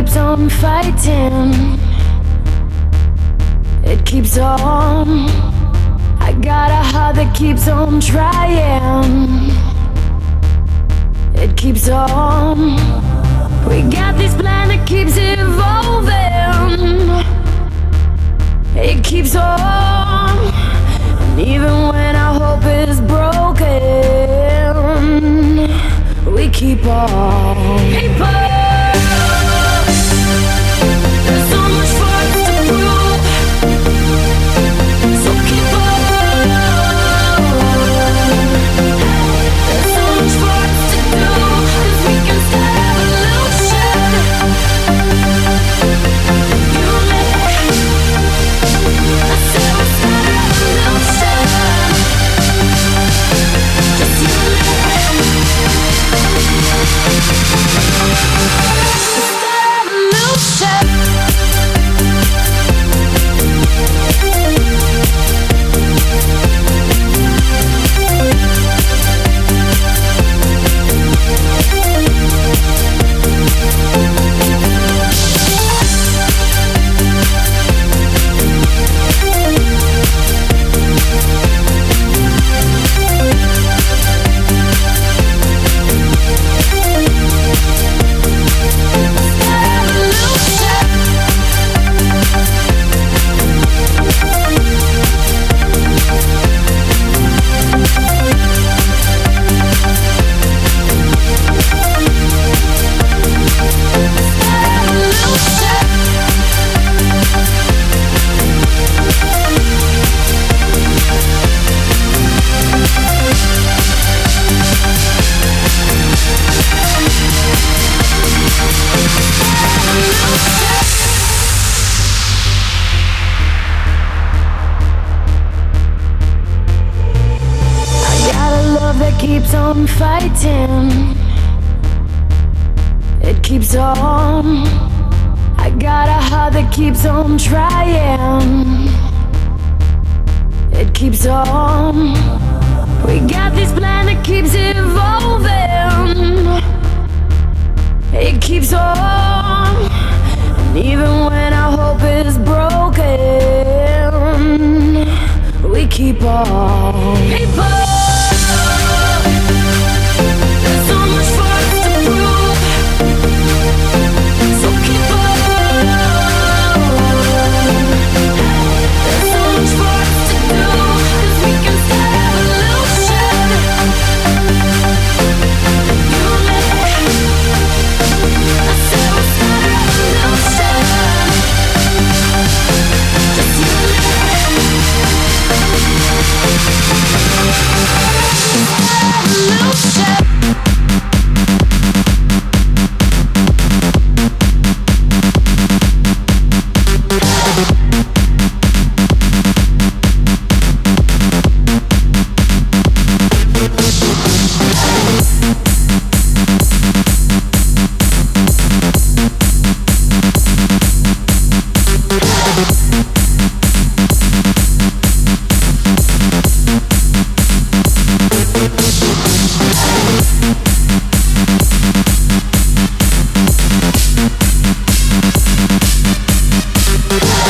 on fighting. It keeps on. I got a heart that keeps on trying. It keeps on. We got this plan that keeps evolving. It keeps on. And even when our hope is broken, we keep on. Keep on fighting. It keeps on. I got a heart that keeps on trying. It keeps on. We got this plan that keeps evolving. It keeps on. And even when our hope is broken, we keep on. People.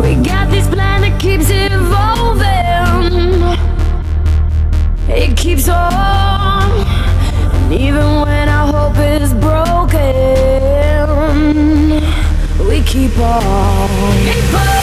We got this plan that keeps evolving. It keeps on, and even when our hope is broken, we keep on. People.